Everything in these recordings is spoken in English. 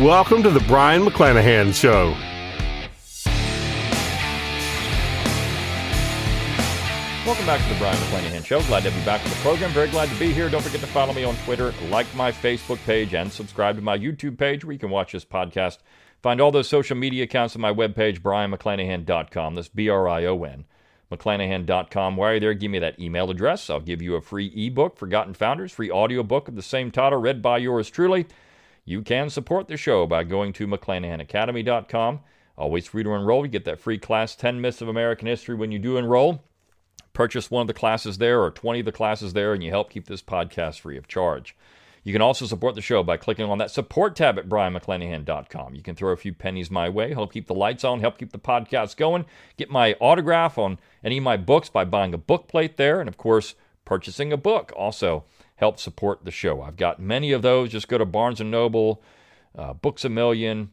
Welcome to the Brion McClanahan Show. Welcome back to the Brion McClanahan Show. Glad to you back in the program. Very glad to be here. Don't forget to follow me on Twitter, like my Facebook page, and subscribe to my YouTube page where you can watch this podcast. Find all those social media accounts on my webpage, brionmcclanahan.com. That's B R I O N, mcclanahan.com. While you're there, give me that email address. I'll give you a free ebook, Forgotten Founders, free audiobook of the same title, read by yours truly. You can support the show by going to McClanahanacademy.com. Always free to enroll. You get that free class, 10 Myths of American History, when you do enroll. Purchase one of the classes there or 20 of the classes there, and you help keep this podcast free of charge. You can also support the show by clicking on that support tab at brionmcclanahan.com. You can throw a few pennies my way, help keep the lights on, help keep the podcast going, get my autograph on any of my books by buying a book plate there, and of course, purchasing a book also help support the show. I've got many of those. Just go to Barnes and Noble, uh, Books a Million,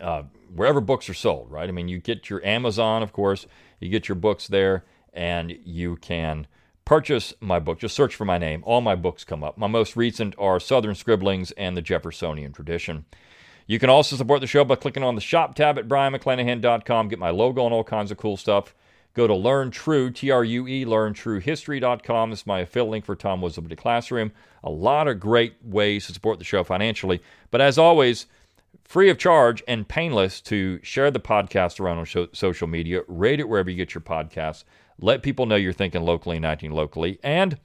uh, wherever books are sold, right? I mean, you get your Amazon, of course, you get your books there, and you can purchase my book. Just search for my name. All my books come up. My most recent are Southern Scribblings and the Jeffersonian Tradition. You can also support the show by clicking on the shop tab at brionmcclanahan.com. Get my logo and all kinds of cool stuff. Go to Learn True, T R U E, learntruehistory.com. This is my affiliate link for Tom Woods Classroom. A lot of great ways to support the show financially. But as always, free of charge and painless to share the podcast around on social media, rate it wherever you get your podcasts. Let people know you're thinking locally and acting locally. And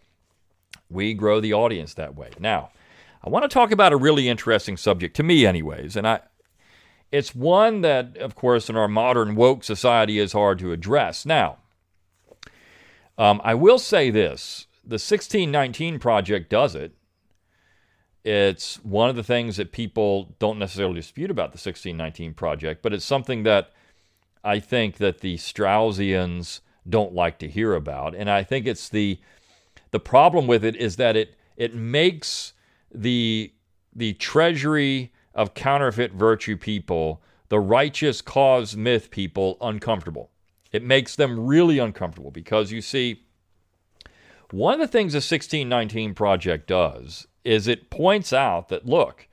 we grow the audience that way. Now, I want to talk about a really interesting subject, to me, anyways. And I, it's one that, of course, in our modern woke society is hard to address. Now, um, I will say this the 1619 Project does it. It's one of the things that people don't necessarily dispute about the 1619 Project, but it's something that I think that the Straussians don't like to hear about. And I think it's the the problem with it is that it it makes the the treasury of counterfeit virtue people, the righteous cause myth people, uncomfortable. It makes them really uncomfortable because you see, one of the things the 1619 Project does is it points out that, look,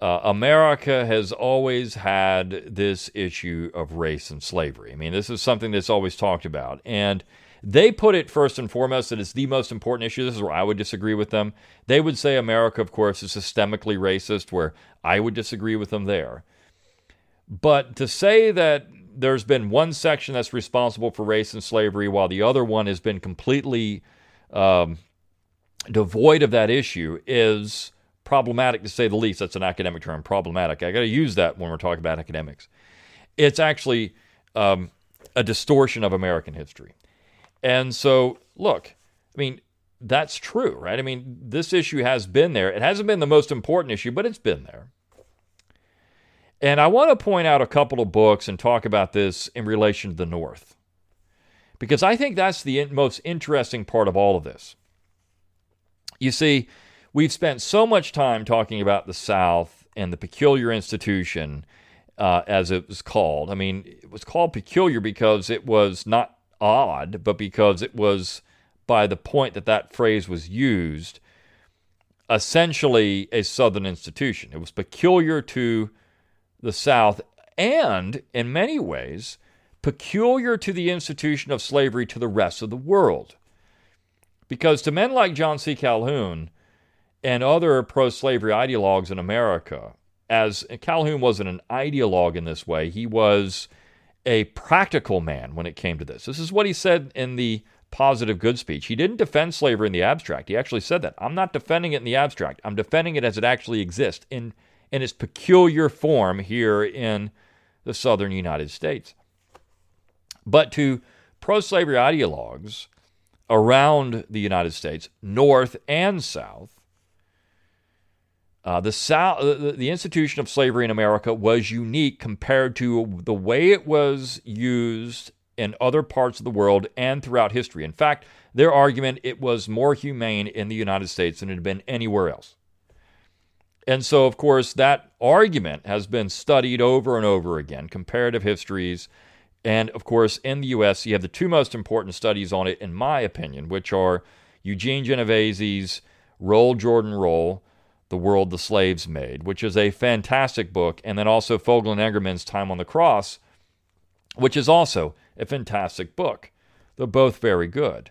uh, America has always had this issue of race and slavery. I mean, this is something that's always talked about. And they put it first and foremost that it's the most important issue. This is where I would disagree with them. They would say America, of course, is systemically racist, where I would disagree with them there. But to say that there's been one section that's responsible for race and slavery while the other one has been completely um, devoid of that issue is problematic to say the least. That's an academic term, problematic. I got to use that when we're talking about academics. It's actually um, a distortion of American history. And so, look, I mean, that's true, right? I mean, this issue has been there. It hasn't been the most important issue, but it's been there. And I want to point out a couple of books and talk about this in relation to the North. Because I think that's the most interesting part of all of this. You see, we've spent so much time talking about the South and the peculiar institution, uh, as it was called. I mean, it was called peculiar because it was not odd, but because it was by the point that that phrase was used, essentially a Southern institution. It was peculiar to the South and, in many ways, peculiar to the institution of slavery to the rest of the world. Because to men like John C. Calhoun and other pro slavery ideologues in America, as Calhoun wasn't an ideologue in this way, he was a practical man when it came to this. This is what he said in the positive good speech. He didn't defend slavery in the abstract. He actually said that. I'm not defending it in the abstract. I'm defending it as it actually exists in, in its peculiar form here in the southern United States. But to pro slavery ideologues around the United States, North and South, Uh, the, the, the institution of slavery in America was unique compared to the way it was used in other parts of the world and throughout history. In fact, their argument it was more humane in the United States than it had been anywhere else. And so, of course, that argument has been studied over and over again, comparative histories. And of course, in the US, you have the two most important studies on it, in my opinion, which are Eugene Genovese's Roll Jordan Roll, The World the Slaves Made, which is a fantastic book, and then also Fogel and Engerman's Time on the Cross, which is also a fantastic book. They're both very good.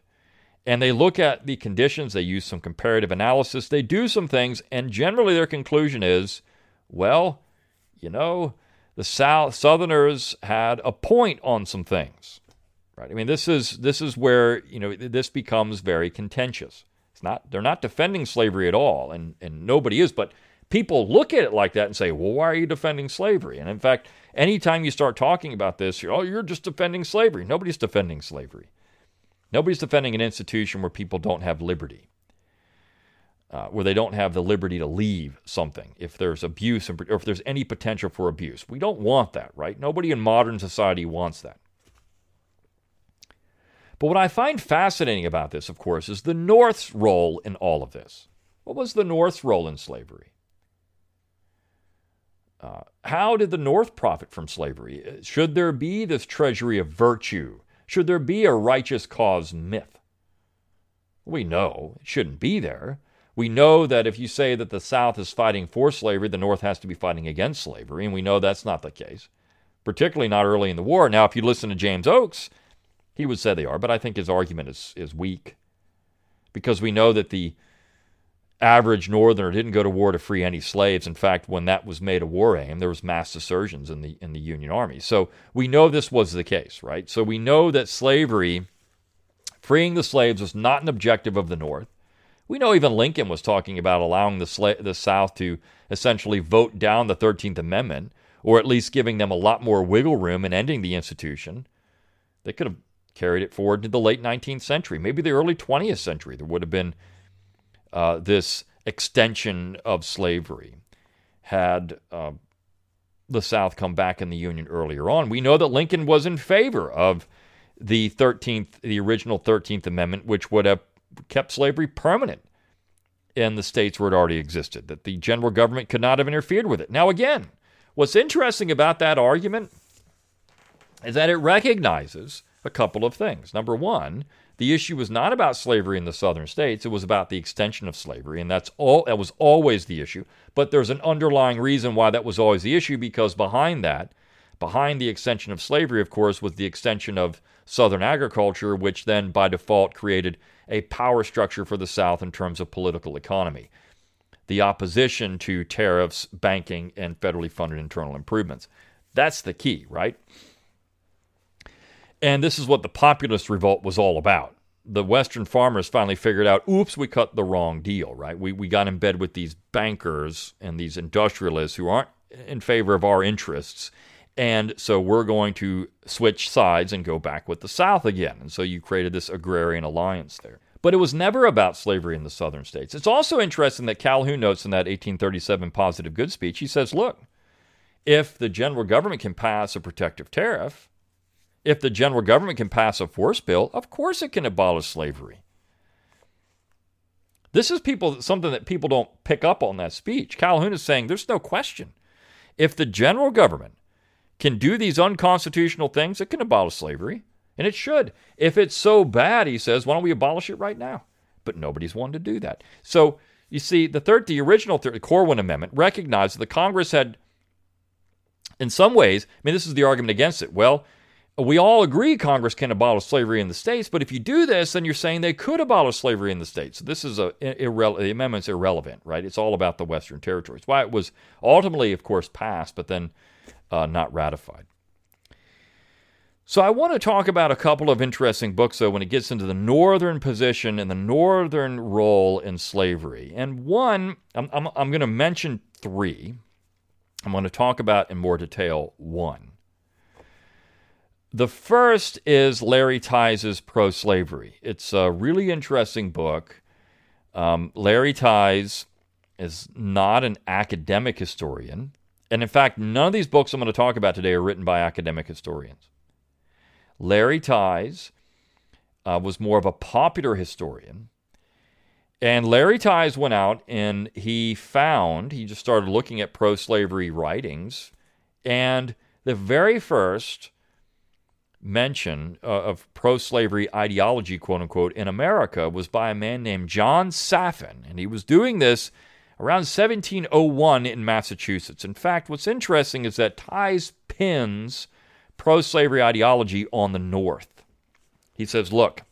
And they look at the conditions, they use some comparative analysis, they do some things, and generally their conclusion is well, you know, the South Southerners had a point on some things. Right? I mean, this is this is where, you know, this becomes very contentious. It's not they're not defending slavery at all, and, and nobody is, but people look at it like that and say, well, why are you defending slavery? And in fact, anytime you start talking about this, you're, oh, you're just defending slavery. Nobody's defending slavery. Nobody's defending an institution where people don't have liberty, uh, where they don't have the liberty to leave something if there's abuse or if there's any potential for abuse. We don't want that, right? Nobody in modern society wants that. But what I find fascinating about this, of course, is the North's role in all of this. What was the North's role in slavery? Uh, how did the North profit from slavery? Should there be this treasury of virtue should there be a righteous cause myth? We know it shouldn't be there. We know that if you say that the South is fighting for slavery, the North has to be fighting against slavery, and we know that's not the case, particularly not early in the war. Now, if you listen to James Oakes, he would say they are, but I think his argument is, is weak because we know that the average northerner didn't go to war to free any slaves. In fact, when that was made a war aim, there was mass desertions in the in the Union Army. So we know this was the case, right? So we know that slavery, freeing the slaves, was not an objective of the North. We know even Lincoln was talking about allowing the sla- the South to essentially vote down the Thirteenth Amendment, or at least giving them a lot more wiggle room in ending the institution. They could have carried it forward to the late 19th century, maybe the early 20th century. There would have been uh, this extension of slavery had uh, the South come back in the Union earlier on. We know that Lincoln was in favor of the 13th, the original 13th Amendment, which would have kept slavery permanent in the states where it already existed, that the general government could not have interfered with it. Now, again, what's interesting about that argument is that it recognizes a couple of things. Number one, the issue was not about slavery in the southern states, it was about the extension of slavery, and that's all that was always the issue. But there's an underlying reason why that was always the issue because behind that, behind the extension of slavery, of course, was the extension of southern agriculture, which then by default created a power structure for the South in terms of political economy. The opposition to tariffs, banking, and federally funded internal improvements. That's the key, right? And this is what the populist revolt was all about. The Western farmers finally figured out, oops, we cut the wrong deal, right? We, we got in bed with these bankers and these industrialists who aren't in favor of our interests. And so we're going to switch sides and go back with the South again. And so you created this agrarian alliance there. But it was never about slavery in the southern states. It's also interesting that Calhoun notes in that 1837 positive good speech, he says, look, if the general government can pass a protective tariff, if the general government can pass a force bill, of course it can abolish slavery. This is people something that people don't pick up on that speech. Calhoun is saying there's no question. If the general government can do these unconstitutional things, it can abolish slavery. And it should. If it's so bad, he says, why don't we abolish it right now? But nobody's wanted to do that. So you see, the third, the original third, Corwin Amendment recognized that the Congress had, in some ways, I mean, this is the argument against it. Well, we all agree Congress can abolish slavery in the states, but if you do this, then you're saying they could abolish slavery in the states. So this is a irre- the amendment's irrelevant, right? It's all about the Western territories. Why it was ultimately, of course, passed, but then uh, not ratified. So I want to talk about a couple of interesting books, though, when it gets into the northern position and the northern role in slavery. And one, I'm, I'm, I'm going to mention three. I'm going to talk about in more detail one. The first is Larry Tise's Pro Slavery. It's a really interesting book. Um, Larry Tise is not an academic historian. And in fact, none of these books I'm going to talk about today are written by academic historians. Larry Tise uh, was more of a popular historian. And Larry Tise went out and he found, he just started looking at pro slavery writings. And the very first mention uh, of pro slavery ideology, quote unquote, in America was by a man named John Saffin. And he was doing this around 1701 in Massachusetts. In fact, what's interesting is that Tise pins pro slavery ideology on the North. He says, look,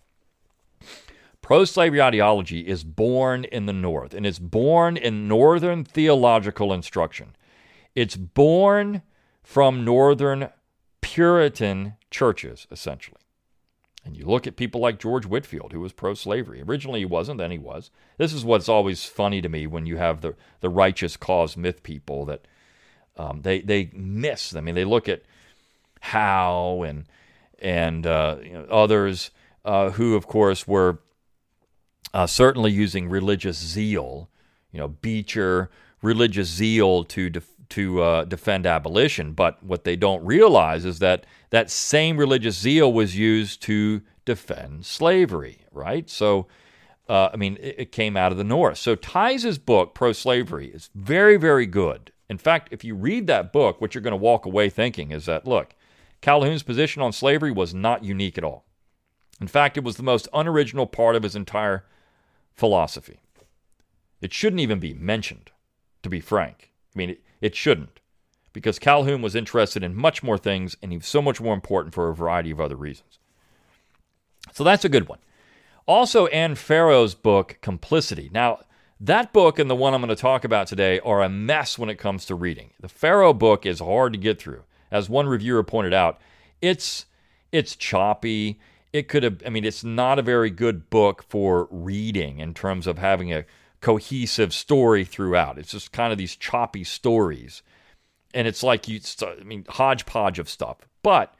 pro slavery ideology is born in the North, and it's born in Northern theological instruction. It's born from Northern Puritan churches, essentially. And you look at people like George Whitefield, who was pro slavery. Originally he wasn't, then he was. This is what's always funny to me when you have the, the righteous cause myth people that um, they, they miss. I mean, they look at Howe and and uh, you know, others uh, who, of course, were uh, certainly using religious zeal. You know, Beecher, religious zeal to def- to uh, defend abolition. But what they don't realize is that that same religious zeal was used to defend slavery. Right. So. Uh, I mean, it, it, came out of the North. So Tise' book, Pro Slavery, is very, very good. In fact, if you read that book, what you're going to walk away thinking is that, look, Calhoun's position on slavery was not unique at all. In fact, it was the most unoriginal part of his entire philosophy. It shouldn't even be mentioned, to be frank. I mean, it, it shouldn't, because Calhoun was interested in much more things and he was so much more important for a variety of other reasons. So that's a good one. Also, Anne Farrow's book, Complicity. Now, that book and the one I'm going to talk about today are a mess when it comes to reading. The Farrow book is hard to get through as one reviewer pointed out, it's it's choppy. It could have I mean it's not a very good book for reading in terms of having a cohesive story throughout. It's just kind of these choppy stories. And it's like you I mean hodgepodge of stuff. But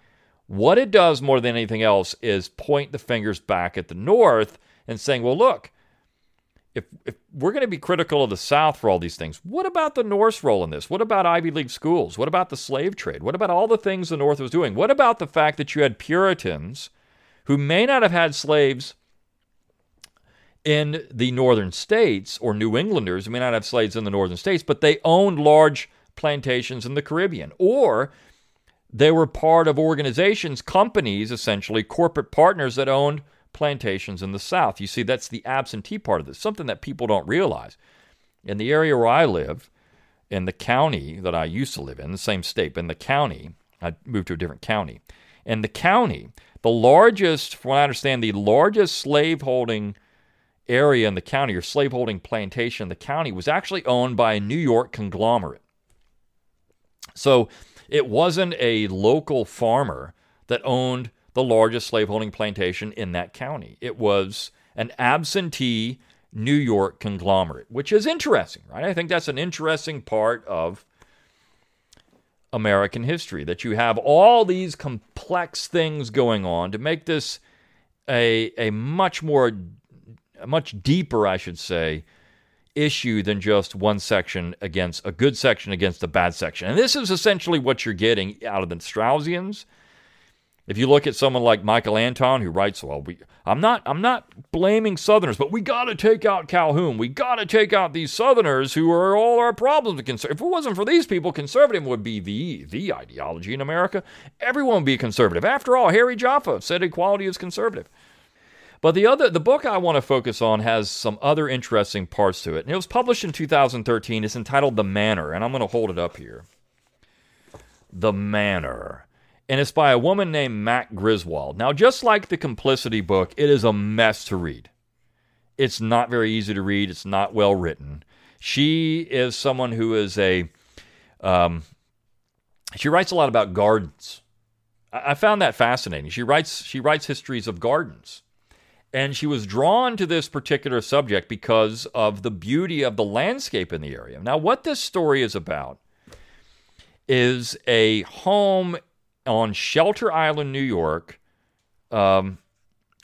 what it does more than anything else is point the fingers back at the north and saying, "Well, look, if, if we're going to be critical of the South for all these things, what about the North's role in this? What about Ivy League schools? What about the slave trade? What about all the things the North was doing? What about the fact that you had Puritans who may not have had slaves in the northern states, or New Englanders may not have slaves in the northern states, but they owned large plantations in the Caribbean? Or they were part of organizations, companies, essentially, corporate partners that owned plantations in the South. You see, that's the absentee part of this, something that people don't realize. In the area where I live, in the county that I used to live in, the same state, but in the county, I moved to a different county. In the county, the largest, from what I understand, the largest slaveholding area in the county or slaveholding plantation in the county was actually owned by a New York conglomerate. So it wasn't a local farmer that owned the largest slaveholding plantation in that county. It was an absentee New York conglomerate, which is interesting, right? I think that's an interesting part of American history that you have all these complex things going on to make this a, a much more, a much deeper, I should say, issue than just one section against a good section against a bad section. And this is essentially what you're getting out of the Straussians if you look at someone like Michael Anton, who writes, "Well, we, I'm not, I'm not blaming Southerners, but we got to take out Calhoun. We got to take out these Southerners who are all our problems." If it wasn't for these people, conservative would be the the ideology in America. Everyone would be conservative. After all, Harry Jaffa said equality is conservative. But the other, the book I want to focus on has some other interesting parts to it. And it was published in 2013. It's entitled "The Manor," and I'm going to hold it up here. The Manor and it's by a woman named Mac Griswold. Now, just like the Complicity book, it is a mess to read. It's not very easy to read, it's not well written. She is someone who is a, um, she writes a lot about gardens. I found that fascinating. She writes, she writes histories of gardens. And she was drawn to this particular subject because of the beauty of the landscape in the area. Now, what this story is about is a home on Shelter Island, New York, um,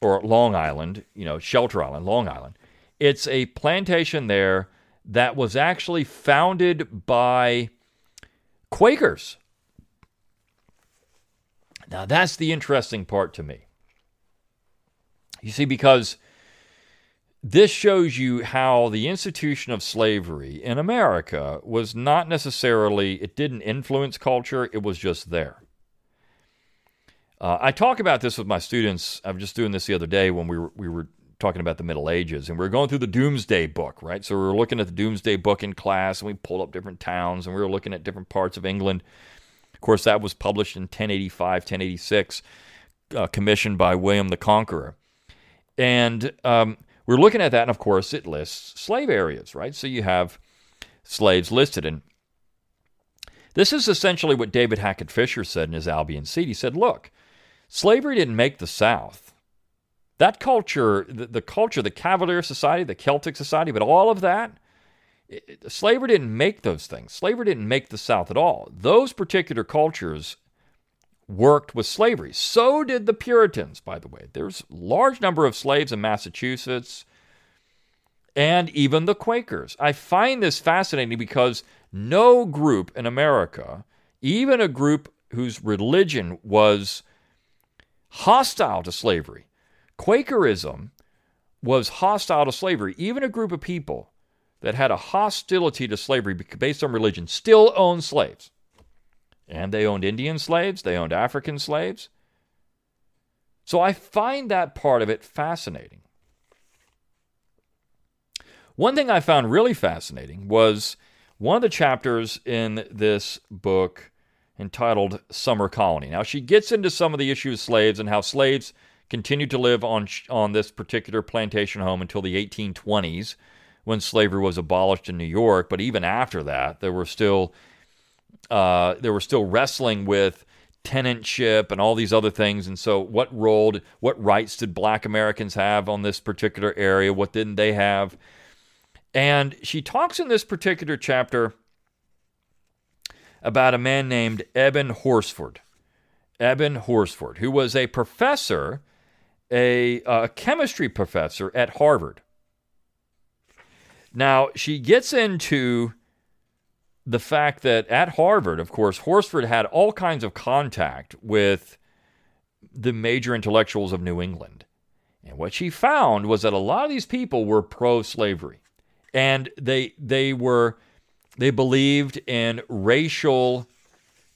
or Long Island, you know, Shelter Island, Long Island. It's a plantation there that was actually founded by Quakers. Now, that's the interesting part to me. You see, because this shows you how the institution of slavery in America was not necessarily, it didn't influence culture, it was just there. Uh, I talk about this with my students. I was just doing this the other day when we were, we were talking about the Middle Ages, and we were going through the Domesday Book, right? So we were looking at the Domesday Book in class, and we pulled up different towns, and we were looking at different parts of England. Of course, that was published in 1085, 1086, uh, commissioned by William the Conqueror. And um, we're looking at that, and of course, it lists slave areas, right? So you have slaves listed. And this is essentially what David Hackett Fischer said in his Albion's Seed. He said, Look, slavery didn't make the South. That culture, the, the culture, the Cavalier Society, the Celtic Society, but all of that, it, slavery didn't make those things. Slavery didn't make the South at all. Those particular cultures worked with slavery. So did the Puritans, by the way. There's a large number of slaves in Massachusetts and even the Quakers. I find this fascinating because no group in America, even a group whose religion was hostile to slavery, Quakerism was hostile to slavery. Even a group of people that had a hostility to slavery based on religion still owned slaves. And they owned Indian slaves, they owned African slaves. So I find that part of it fascinating. One thing I found really fascinating was one of the chapters in this book entitled Summer Colony. Now, she gets into some of the issues of slaves and how slaves continued to live on, on this particular plantation home until the 1820s when slavery was abolished in New York. But even after that, there were still uh, they were still wrestling with tenantship and all these other things. And so, what role, what rights did Black Americans have on this particular area? What didn't they have? And she talks in this particular chapter about a man named Eben Horsford. Eben Horsford, who was a professor, a, a chemistry professor at Harvard. Now, she gets into the fact that at Harvard, of course, Horsford had all kinds of contact with the major intellectuals of New England. And what she found was that a lot of these people were pro slavery. And they they were they believed in racial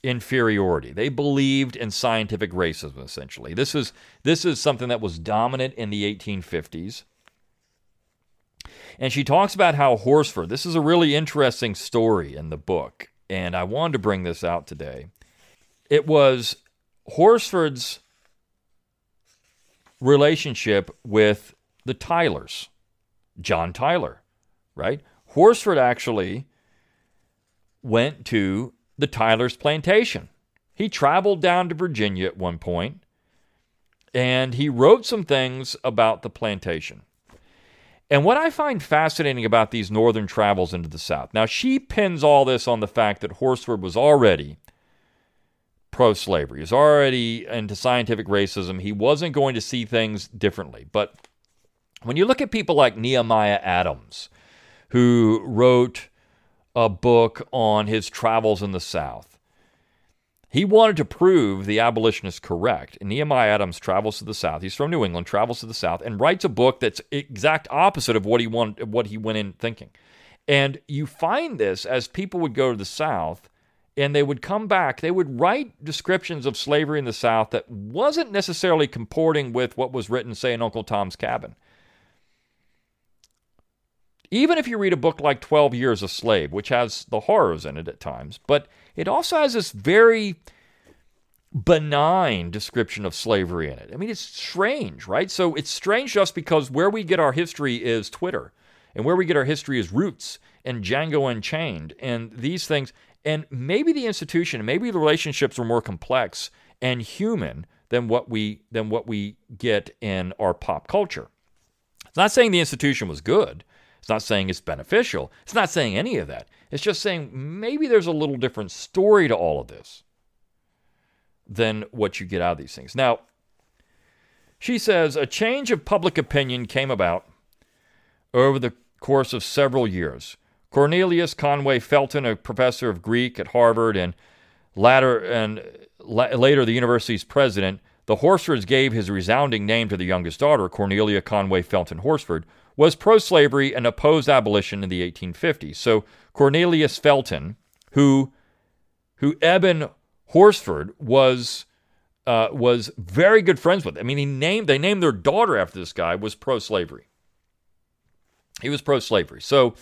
inferiority. They believed in scientific racism essentially. This is this is something that was dominant in the 1850s. And she talks about how Horsford, this is a really interesting story in the book, and I wanted to bring this out today. It was Horsford's relationship with the Tylers, John Tyler, right? Horsford actually went to the Tyler's plantation. He traveled down to Virginia at one point and he wrote some things about the plantation. And what I find fascinating about these northern travels into the South, now she pins all this on the fact that Horsford was already pro slavery, is already into scientific racism. He wasn't going to see things differently. But when you look at people like Nehemiah Adams, who wrote a book on his travels in the South, he wanted to prove the abolitionists correct. And Nehemiah Adams travels to the South. He's from New England, travels to the South, and writes a book that's exact opposite of what he wanted, what he went in thinking. And you find this as people would go to the South and they would come back, they would write descriptions of slavery in the South that wasn't necessarily comporting with what was written, say, in Uncle Tom's Cabin. Even if you read a book like 12 Years a Slave, which has the horrors in it at times, but it also has this very benign description of slavery in it. I mean, it's strange, right? So it's strange just because where we get our history is Twitter, and where we get our history is Roots and Django Unchained, and these things. And maybe the institution, maybe the relationships were more complex and human than what we than what we get in our pop culture. It's not saying the institution was good. It's not saying it's beneficial. It's not saying any of that. It's just saying maybe there's a little different story to all of this than what you get out of these things. Now, she says a change of public opinion came about over the course of several years. Cornelius Conway Felton, a professor of Greek at Harvard and latter and la- later the university's president, the Horsfords gave his resounding name to the youngest daughter, Cornelia Conway Felton Horsford, was pro slavery and opposed abolition in the 1850s. So Cornelius Felton, who, who Eben Horsford was, uh, was very good friends with. I mean, he named, they named their daughter after this guy, was pro slavery. He was pro slavery. So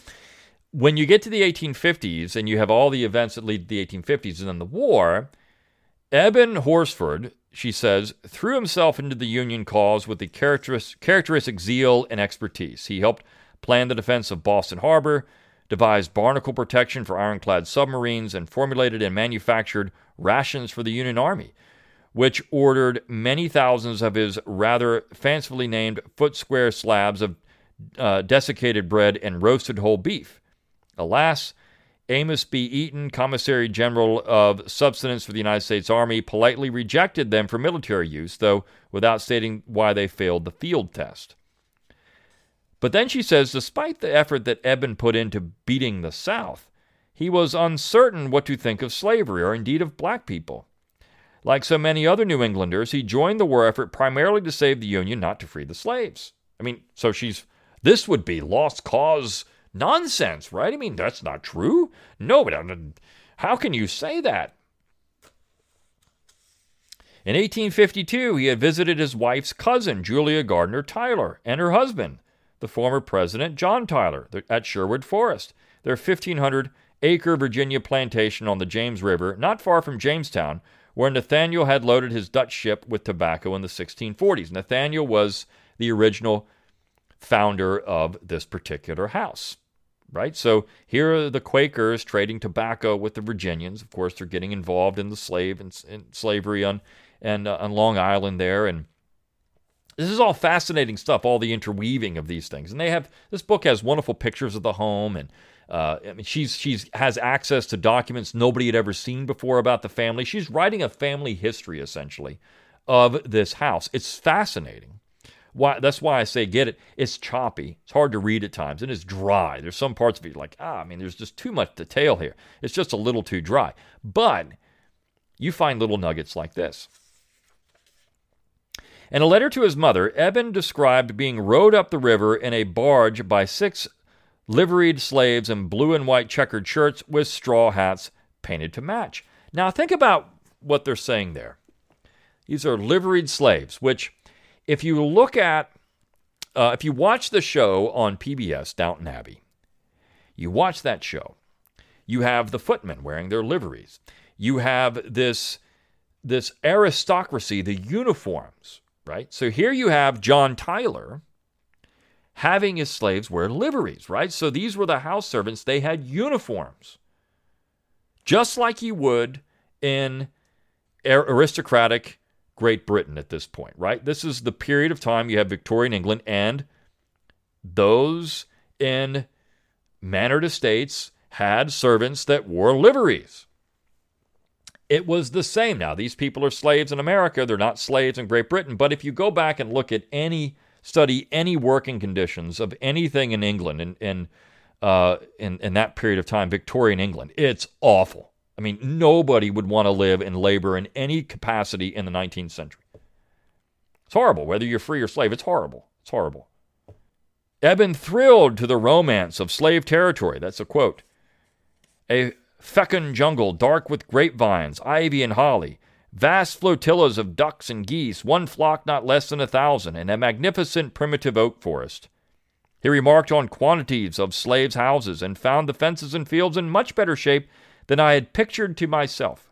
when you get to the 1850s and you have all the events that lead to the 1850s and then the war, Eben Horsford, she says, threw himself into the Union cause with the characteristic zeal and expertise. He helped plan the defense of Boston Harbor, devised barnacle protection for ironclad submarines, and formulated and manufactured rations for the Union Army, which ordered many thousands of his rather fancifully named foot square slabs of uh, desiccated bread and roasted whole beef. Alas, Amos B. Eaton, Commissary General of Subsistence for the United States Army, politely rejected them for military use, though without stating why they failed the field test. But then she says, despite the effort that Eben put into beating the South, he was uncertain what to think of slavery, or indeed of black people. Like so many other New Englanders, he joined the war effort primarily to save the Union, not to free the slaves. I mean, so she's this would be lost cause nonsense, right? I mean, that's not true. No, but uh, how can you say that? In 1852, he had visited his wife's cousin, Julia Gardiner Tyler, and her husband, the former president, John Tyler, at Sherwood Forest, their 1,500 acre Virginia plantation on the James River, not far from Jamestown, where Nathaniel had loaded his Dutch ship with tobacco in the 1640s. Nathaniel was the original founder of this particular house right? So here are the Quakers trading tobacco with the Virginians. Of course, they're getting involved in the slave and, slavery on and uh, on Long Island there, and this is all fascinating stuff. All the interweaving of these things, and they have this book has wonderful pictures of the home, and uh, I mean she's she's has access to documents nobody had ever seen before about the family. She's writing a family history essentially of this house. It's fascinating. Why, that's why I say get it. It's choppy. It's hard to read at times, and it's dry. There's some parts of it like, ah, I mean, there's just too much detail here. It's just a little too dry. But you find little nuggets like this. In a letter to his mother, Eben described being rowed up the river in a barge by six liveried slaves in blue and white checkered shirts with straw hats painted to match. Now, think about what they're saying there. These are liveried slaves, which if you look at, uh, if you watch the show on PBS, Downton Abbey, you watch that show. You have the footmen wearing their liveries. You have this this aristocracy, the uniforms, right? So here you have John Tyler having his slaves wear liveries, right? So these were the house servants. They had uniforms, just like you would in aristocratic Great Britain at this point, right? This is the period of time you have Victorian England and those in mannered estates had servants that wore liveries. It was the same. Now, these people are slaves in America. They're not slaves in Great Britain. But if you go back and look at any, study any working conditions of anything in England in, in, uh, in, in that period of time, Victorian England, it's awful. I mean, nobody would want to live and labor in any capacity in the 19th century. It's horrible, whether you're free or slave. It's horrible. It's horrible. Eben thrilled to the romance of slave territory. That's a quote. A fecund jungle, dark with grapevines, ivy, and holly, vast flotillas of ducks and geese, one flock not less than a thousand, and a magnificent primitive oak forest. He remarked on quantities of slaves' houses and found the fences and fields in much better shape than I had pictured to myself.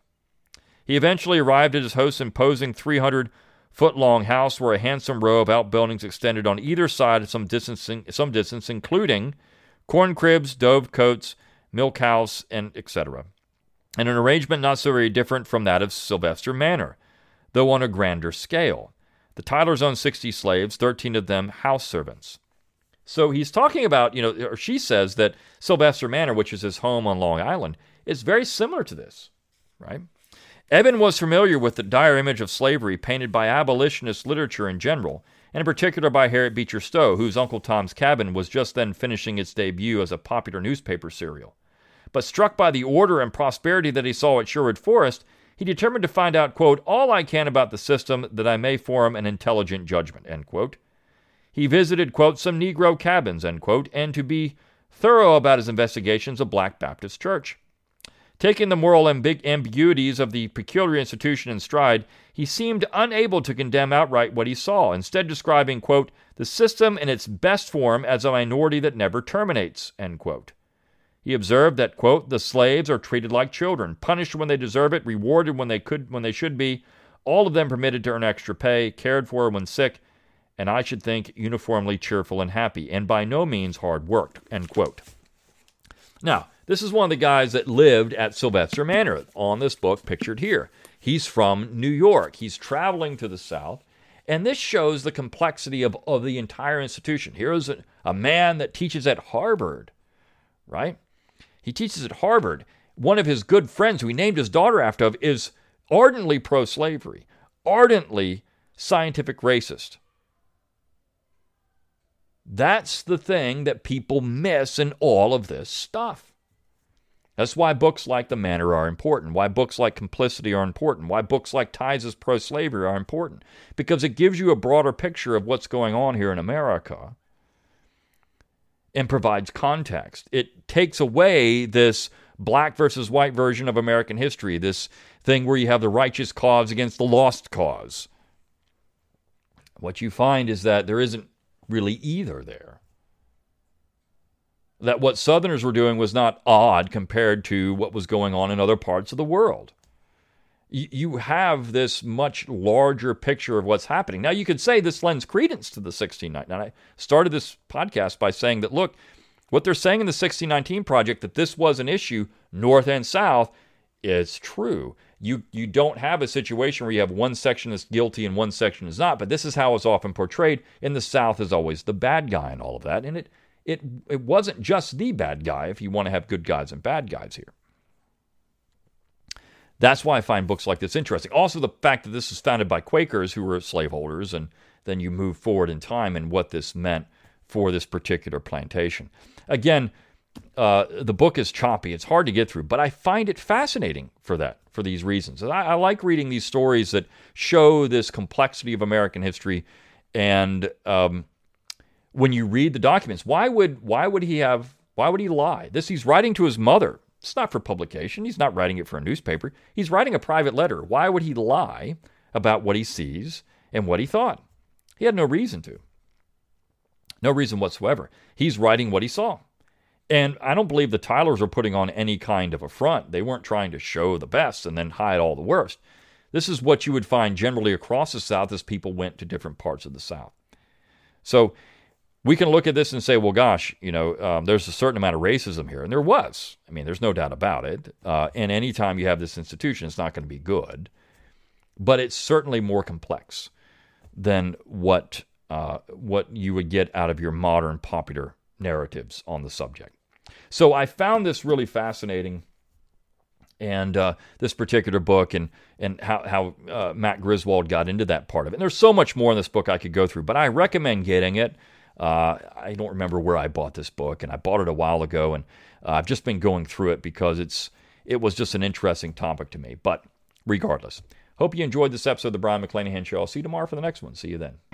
He eventually arrived at his host's imposing 300 foot long house where a handsome row of outbuildings extended on either side of some distance, some distance including corn cribs, dove cotes, milk house, and etc. And an arrangement not so very different from that of Sylvester Manor, though on a grander scale. The Tylers owned 60 slaves, 13 of them house servants. So he's talking about, you know, or she says that Sylvester Manor, which is his home on Long Island, is very similar to this, right? Eben was familiar with the dire image of slavery painted by abolitionist literature in general, and in particular by Harriet Beecher Stowe, whose Uncle Tom's Cabin was just then finishing its debut as a popular newspaper serial. But struck by the order and prosperity that he saw at Sherwood Forest, he determined to find out, quote, all I can about the system that I may form an intelligent judgment, end quote. He visited, quote, some Negro cabins, end quote, and to be thorough about his investigations of Black Baptist Church. Taking the moral ambig- ambiguities of the peculiar institution in stride, he seemed unable to condemn outright what he saw, instead describing, quote, the system in its best form as a minority that never terminates, end quote. He observed that, quote, the slaves are treated like children, punished when they deserve it, rewarded when they could when they should be, all of them permitted to earn extra pay, cared for when sick, and I should think uniformly cheerful and happy, and by no means hard worked, end quote. Now, this is one of the guys that lived at Sylvester Manor on this book pictured here. He's from New York. He's traveling to the South. And this shows the complexity of, of the entire institution. Here is a, a man that teaches at Harvard, right? He teaches at Harvard. One of his good friends, who he named his daughter after, is ardently pro slavery, ardently scientific racist. That's the thing that people miss in all of this stuff. That's why books like The Manor are important, why books like Complicity are important, why books like Tides as Pro Slavery are important, because it gives you a broader picture of what's going on here in America and provides context. It takes away this black versus white version of American history, this thing where you have the righteous cause against the lost cause. What you find is that there isn't really either there. That what Southerners were doing was not odd compared to what was going on in other parts of the world. You have this much larger picture of what's happening. Now, you could say this lends credence to the 1619. And I started this podcast by saying that, look, what they're saying in the 1619 project, that this was an issue, North and South, is true. You, you don't have a situation where you have one section that's guilty and one section is not, but this is how it's often portrayed. In the South is always the bad guy and all of that. And it, it, it wasn't just the bad guy if you want to have good guys and bad guys here. That's why I find books like this interesting. Also, the fact that this was founded by Quakers who were slaveholders, and then you move forward in time and what this meant for this particular plantation. Again, uh, the book is choppy. It's hard to get through, but I find it fascinating for that, for these reasons. I, I like reading these stories that show this complexity of American history. And um, when you read the documents, why would why would he have why would he lie? This he's writing to his mother it's not for publication. He's not writing it for a newspaper. He's writing a private letter. Why would he lie about what he sees and what he thought? He had no reason to. No reason whatsoever. He's writing what he saw. And I don't believe the Tylers were putting on any kind of a front. They weren't trying to show the best and then hide all the worst. This is what you would find generally across the South as people went to different parts of the South. So we can look at this and say, well, gosh, you know, um, there's a certain amount of racism here. And there was. I mean, there's no doubt about it. Uh, and anytime you have this institution, it's not going to be good. But it's certainly more complex than what, uh, what you would get out of your modern popular narratives on the subject. So I found this really fascinating. And uh, this particular book, and and how how uh, Matt Griswold got into that part of it. And there's so much more in this book I could go through, but I recommend getting it. Uh, I don't remember where I bought this book, and I bought it a while ago, and uh, I've just been going through it because it's it was just an interesting topic to me. But regardless, hope you enjoyed this episode of the Brion McClanahan Show. I'll see you tomorrow for the next one. See you then.